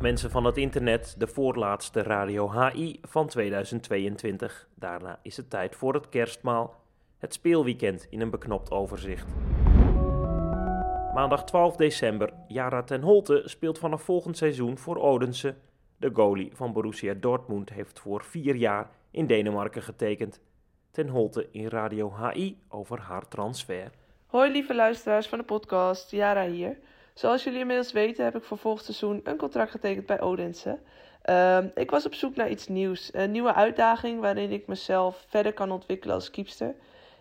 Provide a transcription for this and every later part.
mensen van het internet, de voorlaatste Radio HI van 2022. Daarna is het tijd voor het kerstmaal, het speelweekend in een beknopt overzicht. Maandag 12 december, Jara ten Holte speelt vanaf volgend seizoen voor Odense. De goalie van Borussia Dortmund heeft voor vier jaar in Denemarken getekend. Ten Holte in Radio HI over haar transfer. Hoi lieve luisteraars van de podcast, Jara hier. Zoals jullie inmiddels weten heb ik voor volgend seizoen een contract getekend bij Odense. Ehm, ik was op zoek naar iets nieuws, een nieuwe uitdaging waarin ik mezelf verder kan ontwikkelen als keepster.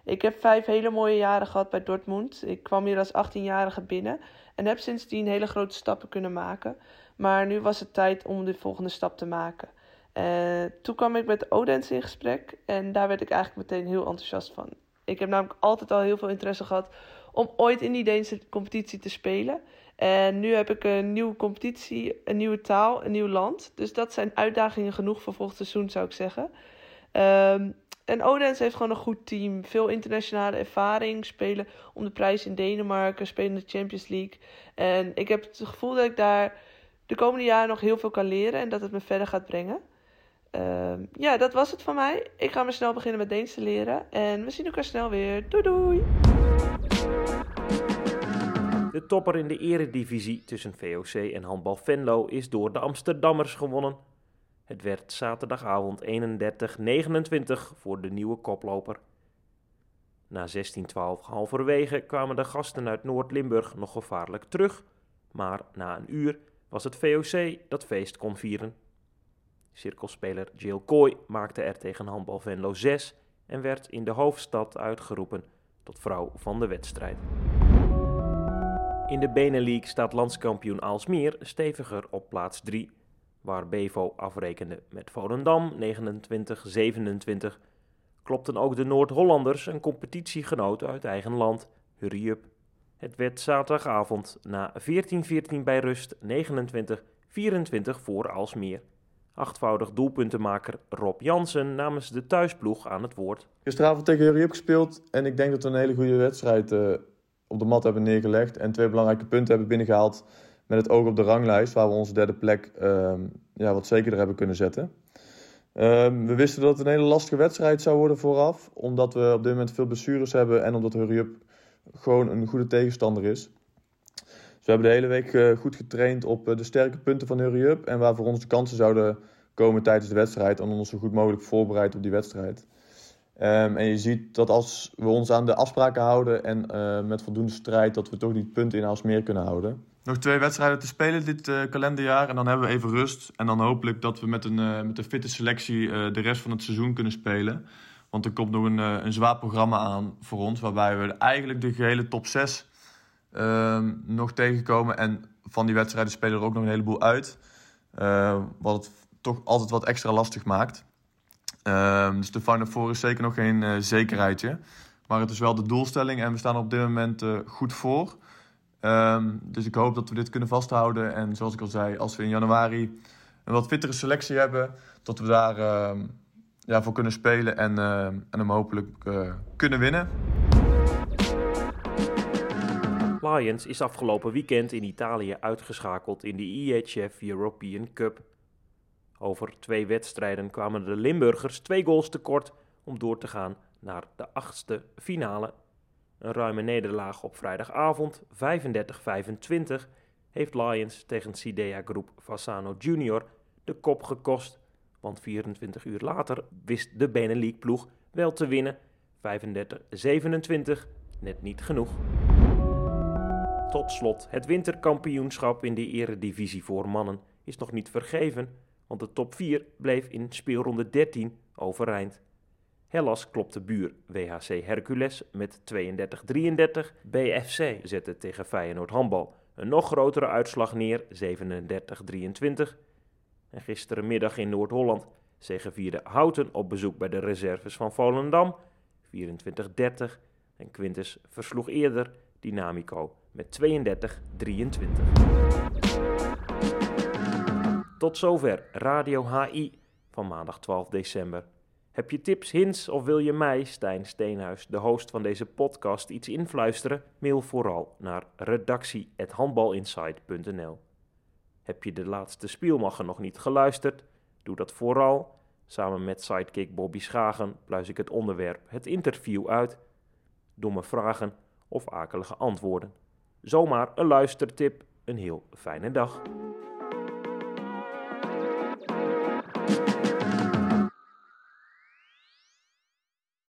Ik heb vijf hele mooie jaren gehad bij Dortmund. Ik kwam hier als 18-jarige binnen en heb sindsdien hele grote stappen kunnen maken. Maar nu was het tijd om de volgende stap te maken. Uh, toen kwam ik met Odense in gesprek en daar werd ik eigenlijk meteen heel enthousiast van. Ik heb namelijk altijd al heel veel interesse gehad om ooit in die Deense competitie te spelen. En nu heb ik een nieuwe competitie, een nieuwe taal, een nieuw land. Dus dat zijn uitdagingen genoeg voor volgend seizoen, zou ik zeggen. Um, en Odense heeft gewoon een goed team. Veel internationale ervaring. Spelen om de prijs in Denemarken. Spelen in de Champions League. En ik heb het gevoel dat ik daar de komende jaren nog heel veel kan leren. En dat het me verder gaat brengen. Uh, ja, dat was het van mij. Ik ga maar snel beginnen met Deens te leren. En we zien elkaar snel weer. Doei doei! De topper in de eredivisie tussen VOC en Handbal Venlo is door de Amsterdammers gewonnen. Het werd zaterdagavond 31-29 voor de nieuwe koploper. Na 16-12 halverwege kwamen de gasten uit Noord-Limburg nog gevaarlijk terug, maar na een uur was het VOC dat feest kon vieren. Cirkelspeler Jill Kooi maakte er tegen handbal Venlo 6 en werd in de hoofdstad uitgeroepen tot vrouw van de wedstrijd. In de Benelux staat landskampioen Aalsmeer steviger op plaats 3, waar Bevo afrekende met Volendam 29-27. Klopten ook de Noord-Hollanders een competitiegenoot uit eigen land, Hurry Het werd zaterdagavond na 14-14 bij rust 29-24 voor Aalsmeer. Achtvoudig doelpuntenmaker Rob Jansen namens de thuisploeg aan het woord. Gisteravond tegen Hurry gespeeld en ik denk dat we een hele goede wedstrijd uh, op de mat hebben neergelegd. En twee belangrijke punten hebben binnengehaald met het oog op de ranglijst, waar we onze derde plek uh, ja, wat zekerder hebben kunnen zetten. Uh, we wisten dat het een hele lastige wedstrijd zou worden vooraf, omdat we op dit moment veel blessures hebben en omdat Hurry Up gewoon een goede tegenstander is. Dus we hebben de hele week uh, goed getraind op uh, de sterke punten van Hurry Up en waar voor ons de kansen zouden komen tijdens de wedstrijd en ons zo goed mogelijk voorbereid op die wedstrijd. Um, en je ziet dat als we ons aan de afspraken houden en uh, met voldoende strijd, dat we toch die punten in meer kunnen houden. Nog twee wedstrijden te spelen dit uh, kalenderjaar en dan hebben we even rust. En dan hopelijk dat we met een, uh, met een fitte selectie de rest van het seizoen kunnen spelen. Want er komt nog een, een zwaar programma aan voor ons, waarbij we eigenlijk de gehele top 6 ehm, nog tegenkomen. En van die wedstrijden spelen er ook nog een heleboel uit. wat het toch altijd wat extra lastig maakt. Um, dus de Final Four is zeker nog geen uh, zekerheidje. Maar het is wel de doelstelling en we staan op dit moment uh, goed voor. Um, dus ik hoop dat we dit kunnen vasthouden. En zoals ik al zei, als we in januari een wat fittere selectie hebben, dat we daar uh, ja, voor kunnen spelen en, en hem hopelijk uh, kunnen winnen. Lions is afgelopen weekend in Italië uitgeschakeld in de IHF European Cup. Over twee wedstrijden kwamen de Limburgers twee goals tekort om door te gaan naar de achtste finale. Een ruime nederlaag op vrijdagavond, 35-25, heeft Lions tegen Sidea Groep Fasano Junior de kop gekost. Want 24 uur later wist de Benelink-ploeg wel te winnen, 35-27, net niet genoeg. Tot slot, het winterkampioenschap in de eredivisie voor mannen is nog niet vergeven want de top 4 bleef in speelronde 13 overeind. Hellas klopte buur WHC Hercules met 32-33. BFC zette tegen Feyenoord Handbal een nog grotere uitslag neer, 37-23. En gisterenmiddag in Noord-Holland zegevierde Houten op bezoek bij de reserves van Volendam, 24-30. En Quintus versloeg eerder Dynamico met 32-23. Tot zover Radio HI van maandag 12 december. Heb je tips, hints of wil je mij, Stijn Steenhuis, de host van deze podcast, iets influisteren? Mail vooral naar redactie.handbalinsight.nl Heb je de laatste Spielmacher nog niet geluisterd? Doe dat vooral. Samen met sidekick Bobby Schagen pluis ik het onderwerp, het interview uit. Domme vragen of akelige antwoorden. Zomaar een luistertip. Een heel fijne dag.